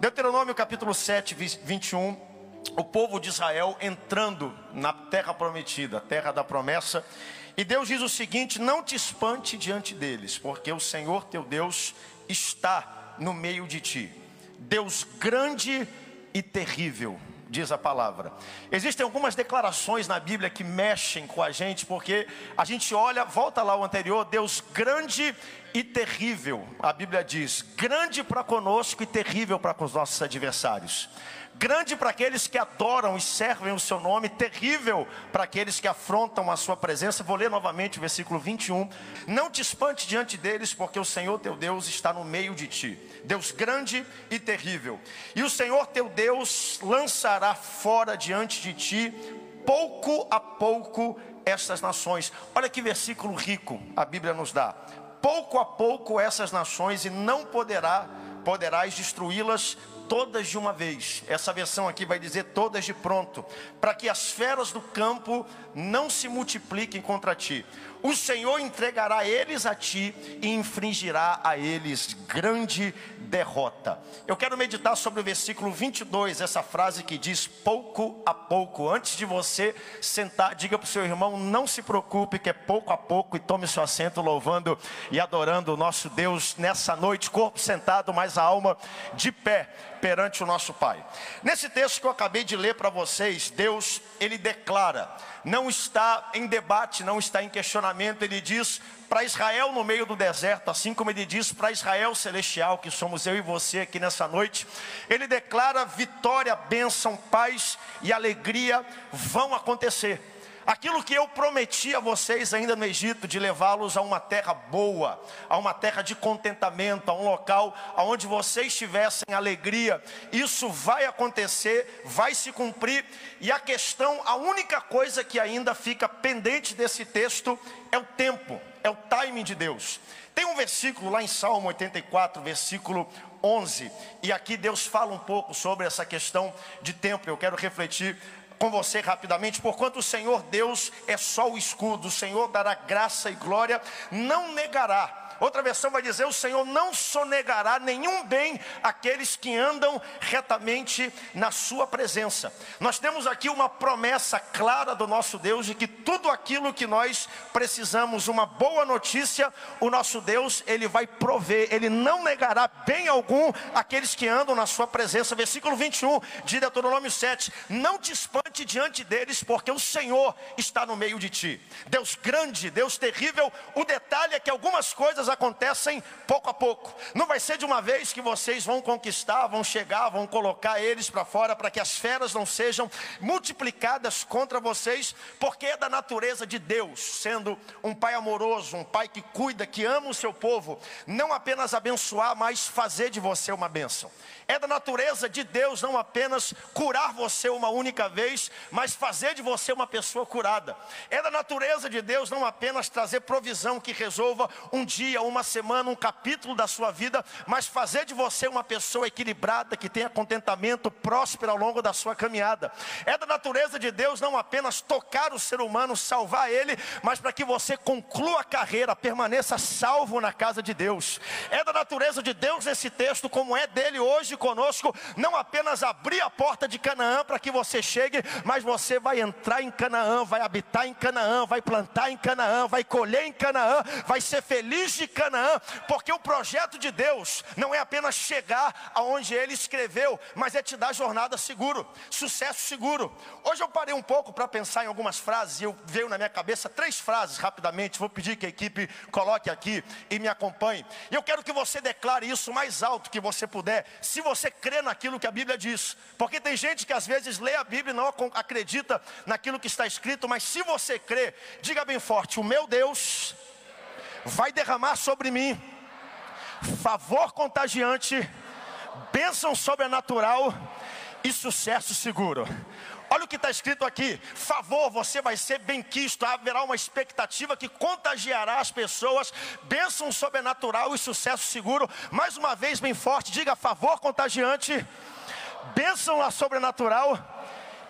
Deuteronômio capítulo 7, 21. O povo de Israel entrando na terra prometida, terra da promessa. E Deus diz o seguinte: Não te espante diante deles, porque o Senhor teu Deus está no meio de ti. Deus grande e terrível diz a palavra. Existem algumas declarações na Bíblia que mexem com a gente, porque a gente olha, volta lá o anterior, Deus grande e terrível. A Bíblia diz: grande para conosco e terrível para com os nossos adversários grande para aqueles que adoram e servem o seu nome, terrível para aqueles que afrontam a sua presença. Vou ler novamente o versículo 21. Não te espante diante deles, porque o Senhor teu Deus está no meio de ti, Deus grande e terrível. E o Senhor teu Deus lançará fora diante de ti, pouco a pouco, estas nações. Olha que versículo rico a Bíblia nos dá. Pouco a pouco essas nações, e não poderá poderás destruí-las todas de uma vez. Essa versão aqui vai dizer todas de pronto, para que as feras do campo não se multipliquem contra ti. O Senhor entregará eles a ti e infringirá a eles grande derrota. Eu quero meditar sobre o versículo 22, essa frase que diz pouco a pouco. Antes de você sentar, diga para o seu irmão: não se preocupe, que é pouco a pouco, e tome seu assento louvando e adorando o nosso Deus nessa noite, corpo sentado, mas a alma de pé perante o nosso Pai. Nesse texto que eu acabei de ler para vocês, Deus, ele declara, não está em debate, não está em questionamento, ele diz para Israel no meio do deserto, assim como ele diz para Israel celestial, que somos eu e você aqui nessa noite, ele declara vitória, bênção, paz e alegria vão acontecer. Aquilo que eu prometi a vocês ainda no Egito, de levá-los a uma terra boa, a uma terra de contentamento, a um local onde vocês tivessem alegria, isso vai acontecer, vai se cumprir, e a questão, a única coisa que ainda fica pendente desse texto é o tempo, é o timing de Deus. Tem um versículo lá em Salmo 84, versículo 11, e aqui Deus fala um pouco sobre essa questão de tempo, eu quero refletir com você rapidamente, porquanto o Senhor Deus é só o escudo, o Senhor dará graça e glória, não negará Outra versão vai dizer: O Senhor não sonegará nenhum bem àqueles que andam retamente na Sua presença. Nós temos aqui uma promessa clara do nosso Deus de que tudo aquilo que nós precisamos, uma boa notícia, o nosso Deus, Ele vai prover, Ele não negará bem algum àqueles que andam na Sua presença. Versículo 21 de Deuteronômio 7: Não te espante diante deles, porque o Senhor está no meio de ti. Deus grande, Deus terrível. O detalhe é que algumas coisas acontecem pouco a pouco. Não vai ser de uma vez que vocês vão conquistar, vão chegar, vão colocar eles para fora para que as feras não sejam multiplicadas contra vocês, porque é da natureza de Deus, sendo um pai amoroso, um pai que cuida, que ama o seu povo, não apenas abençoar, mas fazer de você uma bênção. É da natureza de Deus não apenas curar você uma única vez, mas fazer de você uma pessoa curada. É da natureza de Deus não apenas trazer provisão que resolva um dia, uma semana, um capítulo da sua vida, mas fazer de você uma pessoa equilibrada, que tenha contentamento, próspera ao longo da sua caminhada. É da natureza de Deus não apenas tocar o ser humano, salvar ele, mas para que você conclua a carreira, permaneça salvo na casa de Deus. É da natureza de Deus nesse texto, como é dele hoje conosco, não apenas abrir a porta de Canaã para que você chegue, mas você vai entrar em Canaã, vai habitar em Canaã, vai plantar em Canaã, vai colher em Canaã, vai ser feliz de Canaã, porque o projeto de Deus não é apenas chegar aonde ele escreveu, mas é te dar jornada seguro, sucesso seguro. Hoje eu parei um pouco para pensar em algumas frases e eu veio na minha cabeça três frases rapidamente. Vou pedir que a equipe coloque aqui e me acompanhe. Eu quero que você declare isso mais alto que você puder. Se você crê naquilo que a Bíblia diz. Porque tem gente que às vezes lê a Bíblia e não acredita naquilo que está escrito, mas se você crê, diga bem forte: o meu Deus vai derramar sobre mim favor contagiante, bênção sobrenatural e sucesso seguro. Olha o que está escrito aqui: favor, você vai ser bem quisto, haverá uma expectativa que contagiará as pessoas, bênção sobrenatural e sucesso seguro. Mais uma vez, bem forte, diga favor contagiante, bênção sobrenatural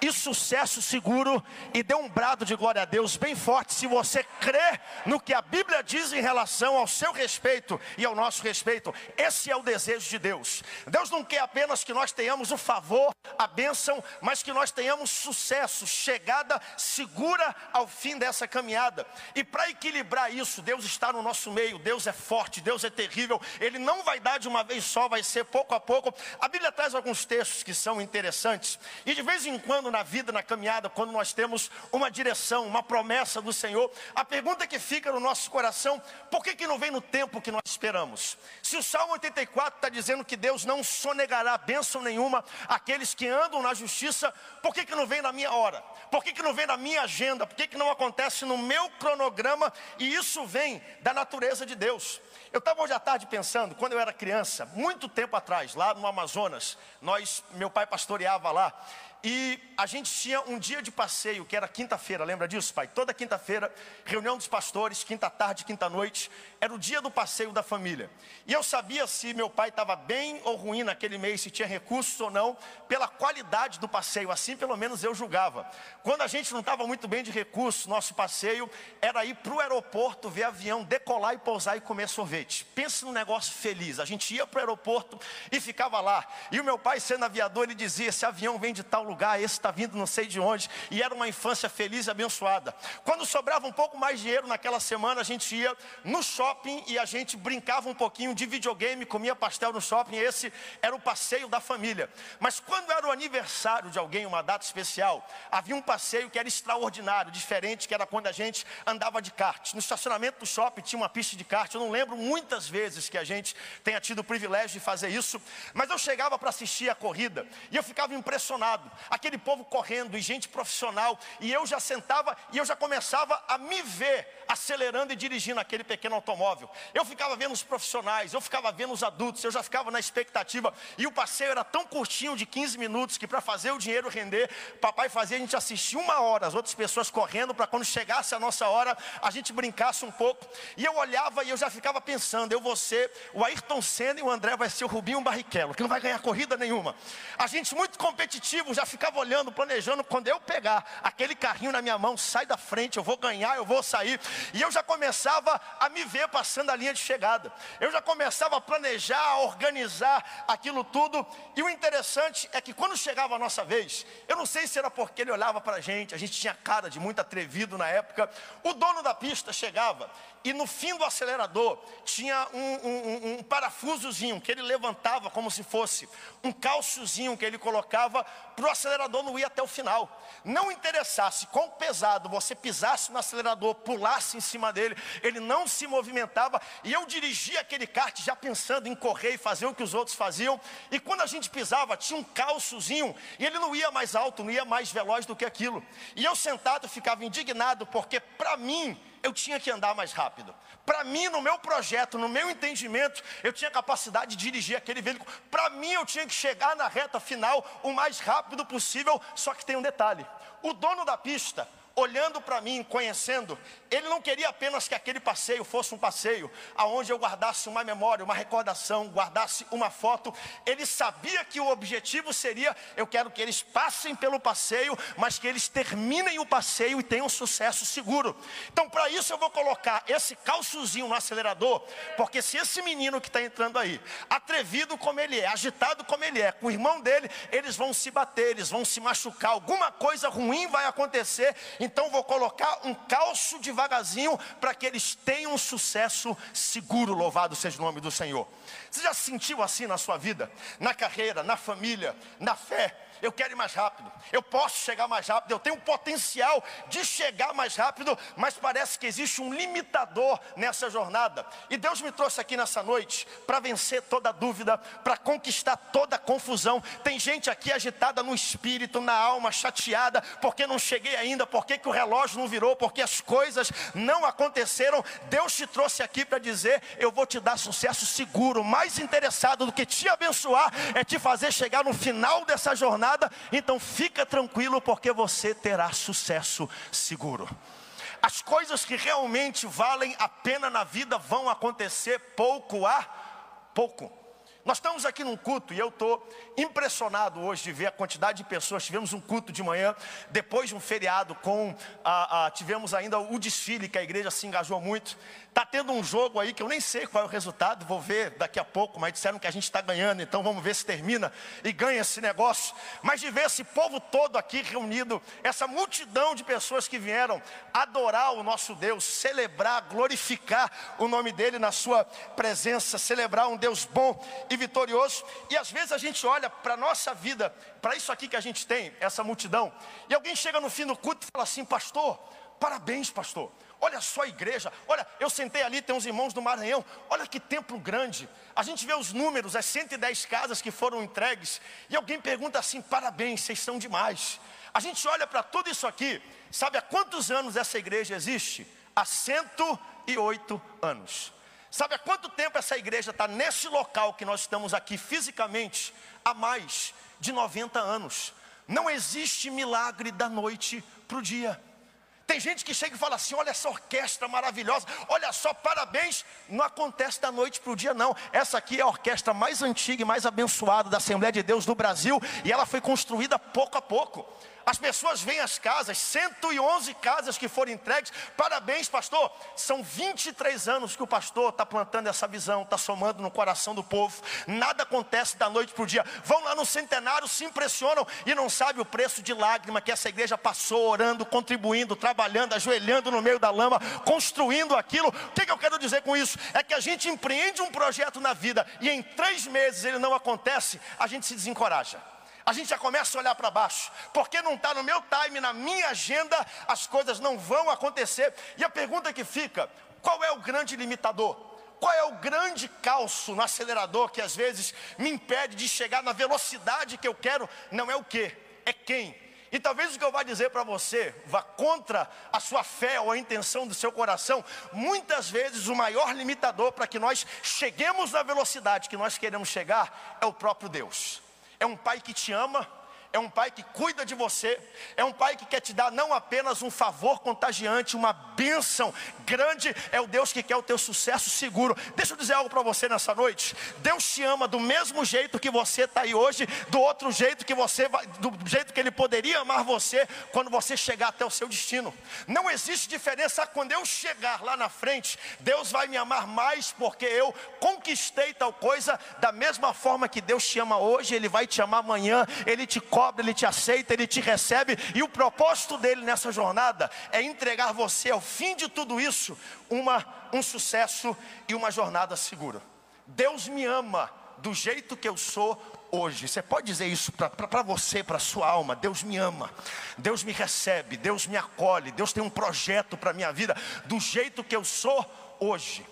e sucesso seguro. E dê um brado de glória a Deus bem forte se você crê no que a Bíblia diz em relação ao seu respeito e ao nosso respeito. Esse é o desejo de Deus. Deus não quer apenas que nós tenhamos o favor, a bênção, mas que nós tenhamos sucesso, chegada segura ao fim dessa caminhada. E para equilibrar isso, Deus está no nosso meio. Deus é forte, Deus é terrível. Ele não vai dar de uma vez só, vai ser pouco a pouco. A Bíblia traz alguns textos que são interessantes. E de vez em quando na vida, na caminhada, quando nós temos uma direção, uma promessa do Senhor, a pergunta que fica no nosso coração, por que, que não vem no tempo que nós esperamos? Se o Salmo 84 está dizendo que Deus não sonegará bênção nenhuma àqueles que andam na justiça, por que, que não vem na minha hora? Por que, que não vem na minha agenda? Por que, que não acontece no meu cronograma? E isso vem da natureza de Deus. Eu estava hoje à tarde pensando, quando eu era criança, muito tempo atrás, lá no Amazonas, nós, meu pai pastoreava lá, e a gente tinha um dia de passeio, que era quinta-feira, lembra disso, pai? Toda quinta-feira, reunião dos pastores, quinta tarde, quinta noite, era o dia do passeio da família. E eu sabia se meu pai estava bem ou ruim naquele mês, se tinha recursos ou não, pela qualidade do passeio, assim pelo menos eu julgava. Quando a gente não estava muito bem de recursos, nosso passeio era ir para o aeroporto, ver avião, decolar e pousar e comer sorvete. Pensa num negócio feliz, a gente ia para o aeroporto e ficava lá. E o meu pai, sendo aviador, ele dizia: esse avião vem de tal lugar, esse está vindo não sei de onde, e era uma infância feliz e abençoada. Quando sobrava um pouco mais de dinheiro naquela semana, a gente ia no shopping e a gente brincava um pouquinho de videogame, comia pastel no shopping, esse era o passeio da família. Mas quando era o aniversário de alguém, uma data especial, havia um passeio que era extraordinário, diferente, que era quando a gente andava de kart. No estacionamento do shopping tinha uma pista de kart, eu não lembro muitas vezes que a gente tenha tido o privilégio de fazer isso, mas eu chegava para assistir a corrida e eu ficava impressionado aquele povo correndo e gente profissional, e eu já sentava e eu já começava a me ver acelerando e dirigindo aquele pequeno automóvel. Eu ficava vendo os profissionais, eu ficava vendo os adultos, eu já ficava na expectativa, e o passeio era tão curtinho de 15 minutos que para fazer o dinheiro render, papai fazia a gente assistir uma hora, as outras pessoas correndo para quando chegasse a nossa hora, a gente brincasse um pouco. E eu olhava e eu já ficava pensando, eu vou ser o Ayrton Senna e o André vai ser o Rubinho Barrichello, que não vai ganhar corrida nenhuma. A gente muito competitivo, já ficava olhando, planejando, quando eu pegar aquele carrinho na minha mão, sai da frente, eu vou ganhar, eu vou sair. E eu já começava a me ver passando a linha de chegada. Eu já começava a planejar, a organizar aquilo tudo. E o interessante é que quando chegava a nossa vez, eu não sei se era porque ele olhava para a gente, a gente tinha cara de muito atrevido na época. O dono da pista chegava e no fim do acelerador tinha um, um, um, parafusozinho que ele levantava como se fosse um calçozinho que ele colocava para o acelerador não ir até o final. Não interessasse quão pesado você pisasse no acelerador, pulasse em cima dele, ele não se movimentava. E eu dirigia aquele kart já pensando em correr e fazer o que os outros faziam. E quando a gente pisava, tinha um calçozinho e ele não ia mais alto, não ia mais veloz do que aquilo. E eu sentado ficava indignado porque para mim eu tinha que andar mais rápido. Para mim, no meu projeto, no meu entendimento, eu tinha capacidade de dirigir aquele veículo. Para mim, eu tinha que chegar na reta final o mais rápido possível. Só que tem um detalhe: o dono da pista olhando para mim, conhecendo, ele não queria apenas que aquele passeio fosse um passeio aonde eu guardasse uma memória, uma recordação, guardasse uma foto. Ele sabia que o objetivo seria: eu quero que eles passem pelo passeio, mas que eles terminem o passeio e tenham sucesso seguro. Então, para isso, eu vou colocar esse calçozinho no acelerador, porque se esse menino que está entrando aí, atrevido como ele é, agitado como ele é, com o irmão dele, eles vão se bater, eles vão se machucar, alguma coisa ruim vai acontecer. Então vou colocar um calço devagarzinho para que eles tenham um sucesso seguro. Louvado seja o nome do Senhor. Você já se sentiu assim na sua vida? Na carreira, na família, na fé? Eu quero ir mais rápido, eu posso chegar mais rápido, eu tenho o potencial de chegar mais rápido, mas parece que existe um limitador nessa jornada. E Deus me trouxe aqui nessa noite para vencer toda dúvida, para conquistar toda confusão. Tem gente aqui agitada no espírito, na alma, chateada, porque não cheguei ainda, porque que o relógio não virou, porque as coisas não aconteceram. Deus te trouxe aqui para dizer: eu vou te dar sucesso seguro. Mais interessado do que te abençoar é te fazer chegar no final dessa jornada nada, então fica tranquilo porque você terá sucesso seguro. As coisas que realmente valem a pena na vida vão acontecer pouco a pouco. Nós estamos aqui num culto e eu estou impressionado hoje de ver a quantidade de pessoas. Tivemos um culto de manhã, depois de um feriado, com a, a, tivemos ainda o desfile, que a igreja se engajou muito. Está tendo um jogo aí que eu nem sei qual é o resultado, vou ver daqui a pouco, mas disseram que a gente está ganhando, então vamos ver se termina e ganha esse negócio. Mas de ver esse povo todo aqui reunido, essa multidão de pessoas que vieram adorar o nosso Deus, celebrar, glorificar o nome dele na sua presença, celebrar um Deus bom e vitorioso. E às vezes a gente olha para a nossa vida, para isso aqui que a gente tem, essa multidão, e alguém chega no fim do culto e fala assim: Pastor, parabéns, pastor. Olha só a igreja, olha, eu sentei ali, tem uns irmãos do Maranhão, olha que templo grande. A gente vê os números, as 110 casas que foram entregues, e alguém pergunta assim: parabéns, vocês são demais. A gente olha para tudo isso aqui, sabe há quantos anos essa igreja existe? Há 108 anos. Sabe há quanto tempo essa igreja está nesse local que nós estamos aqui fisicamente? Há mais de 90 anos. Não existe milagre da noite para o dia. Tem gente que chega e fala assim: olha essa orquestra maravilhosa, olha só, parabéns. Não acontece da noite para o dia, não. Essa aqui é a orquestra mais antiga e mais abençoada da Assembleia de Deus do Brasil, e ela foi construída pouco a pouco. As pessoas vêm às casas, 111 casas que foram entregues. Parabéns, pastor. São 23 anos que o pastor está plantando essa visão, está somando no coração do povo. Nada acontece da noite para o dia. Vão lá no centenário, se impressionam e não sabem o preço de lágrima que essa igreja passou, orando, contribuindo, trabalhando, ajoelhando no meio da lama, construindo aquilo. O que, que eu quero dizer com isso? É que a gente empreende um projeto na vida e em três meses ele não acontece, a gente se desencoraja a gente já começa a olhar para baixo, porque não está no meu time, na minha agenda, as coisas não vão acontecer. E a pergunta que fica: qual é o grande limitador? Qual é o grande calço no acelerador que às vezes me impede de chegar na velocidade que eu quero? Não é o que, é quem. E talvez o que eu vá dizer para você vá contra a sua fé ou a intenção do seu coração. Muitas vezes o maior limitador para que nós cheguemos na velocidade que nós queremos chegar é o próprio Deus é um pai que te ama, é um pai que cuida de você, é um pai que quer te dar não apenas um favor contagiante, uma bênção grande, é o Deus que quer o teu sucesso seguro. Deixa eu dizer algo para você nessa noite. Deus te ama do mesmo jeito que você está aí hoje, do outro jeito que você vai, do jeito que Ele poderia amar você quando você chegar até o seu destino. Não existe diferença quando eu chegar lá na frente, Deus vai me amar mais porque eu conquistei tal coisa da mesma forma que Deus te ama hoje, Ele vai te amar amanhã, Ele te cobra, Ele te aceita, Ele te recebe, e o propósito dele nessa jornada é entregar você ao fim de tudo isso, uma, um sucesso e uma jornada segura. Deus me ama do jeito que eu sou hoje. Você pode dizer isso para você, para sua alma. Deus me ama, Deus me recebe, Deus me acolhe, Deus tem um projeto para minha vida do jeito que eu sou hoje.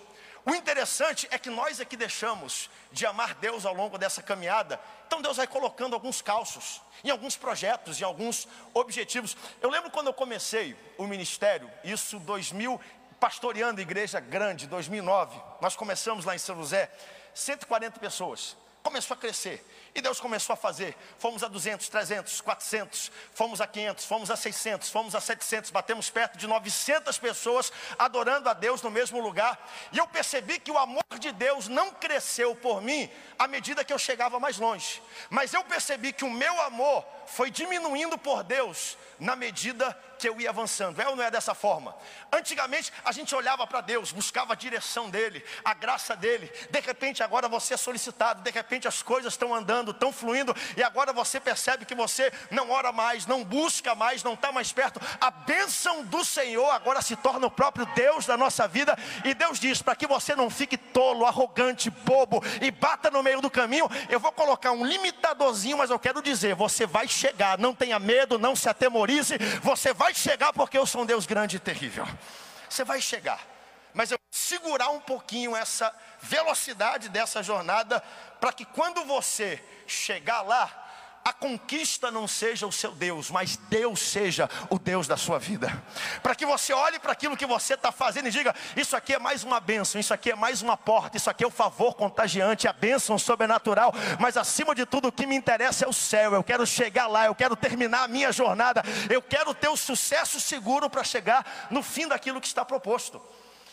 O interessante é que nós é que deixamos de amar Deus ao longo dessa caminhada. Então Deus vai colocando alguns calços, em alguns projetos, em alguns objetivos. Eu lembro quando eu comecei o ministério, isso 2000, pastoreando igreja grande, 2009. Nós começamos lá em São José, 140 pessoas. Começou a crescer. E Deus começou a fazer. Fomos a 200, 300, 400, fomos a 500, fomos a 600, fomos a 700, batemos perto de 900 pessoas adorando a Deus no mesmo lugar. E eu percebi que o amor de Deus não cresceu por mim à medida que eu chegava mais longe. Mas eu percebi que o meu amor foi diminuindo por Deus na medida que eu ia avançando. É ou não é dessa forma? Antigamente a gente olhava para Deus, buscava a direção dele, a graça dele. De repente agora você é solicitado, de repente as coisas estão andando, estão fluindo, e agora você percebe que você não ora mais, não busca mais, não está mais perto. A bênção do Senhor agora se torna o próprio Deus da nossa vida, e Deus diz: para que você não fique tolo, arrogante, bobo e bata no meio do caminho, eu vou colocar um limitadorzinho, mas eu quero dizer: você vai chegar, não tenha medo, não se atemorize, você vai chegar porque eu sou um Deus grande e terrível. Você vai chegar, mas eu vou segurar um pouquinho essa velocidade dessa jornada, para que quando você chegar lá, a conquista não seja o seu Deus, mas Deus seja o Deus da sua vida. Para que você olhe para aquilo que você está fazendo e diga: Isso aqui é mais uma bênção, isso aqui é mais uma porta, isso aqui é o favor contagiante, a bênção sobrenatural. Mas acima de tudo, o que me interessa é o céu. Eu quero chegar lá, eu quero terminar a minha jornada, eu quero ter o sucesso seguro para chegar no fim daquilo que está proposto.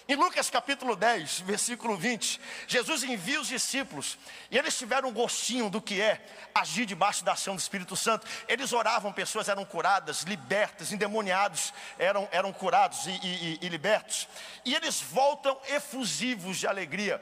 Em Lucas capítulo 10, versículo 20, Jesus envia os discípulos e eles tiveram um gostinho do que é agir debaixo da ação do Espírito Santo. Eles oravam, pessoas eram curadas, libertas, endemoniados eram, eram curados e, e, e libertos. E eles voltam efusivos de alegria.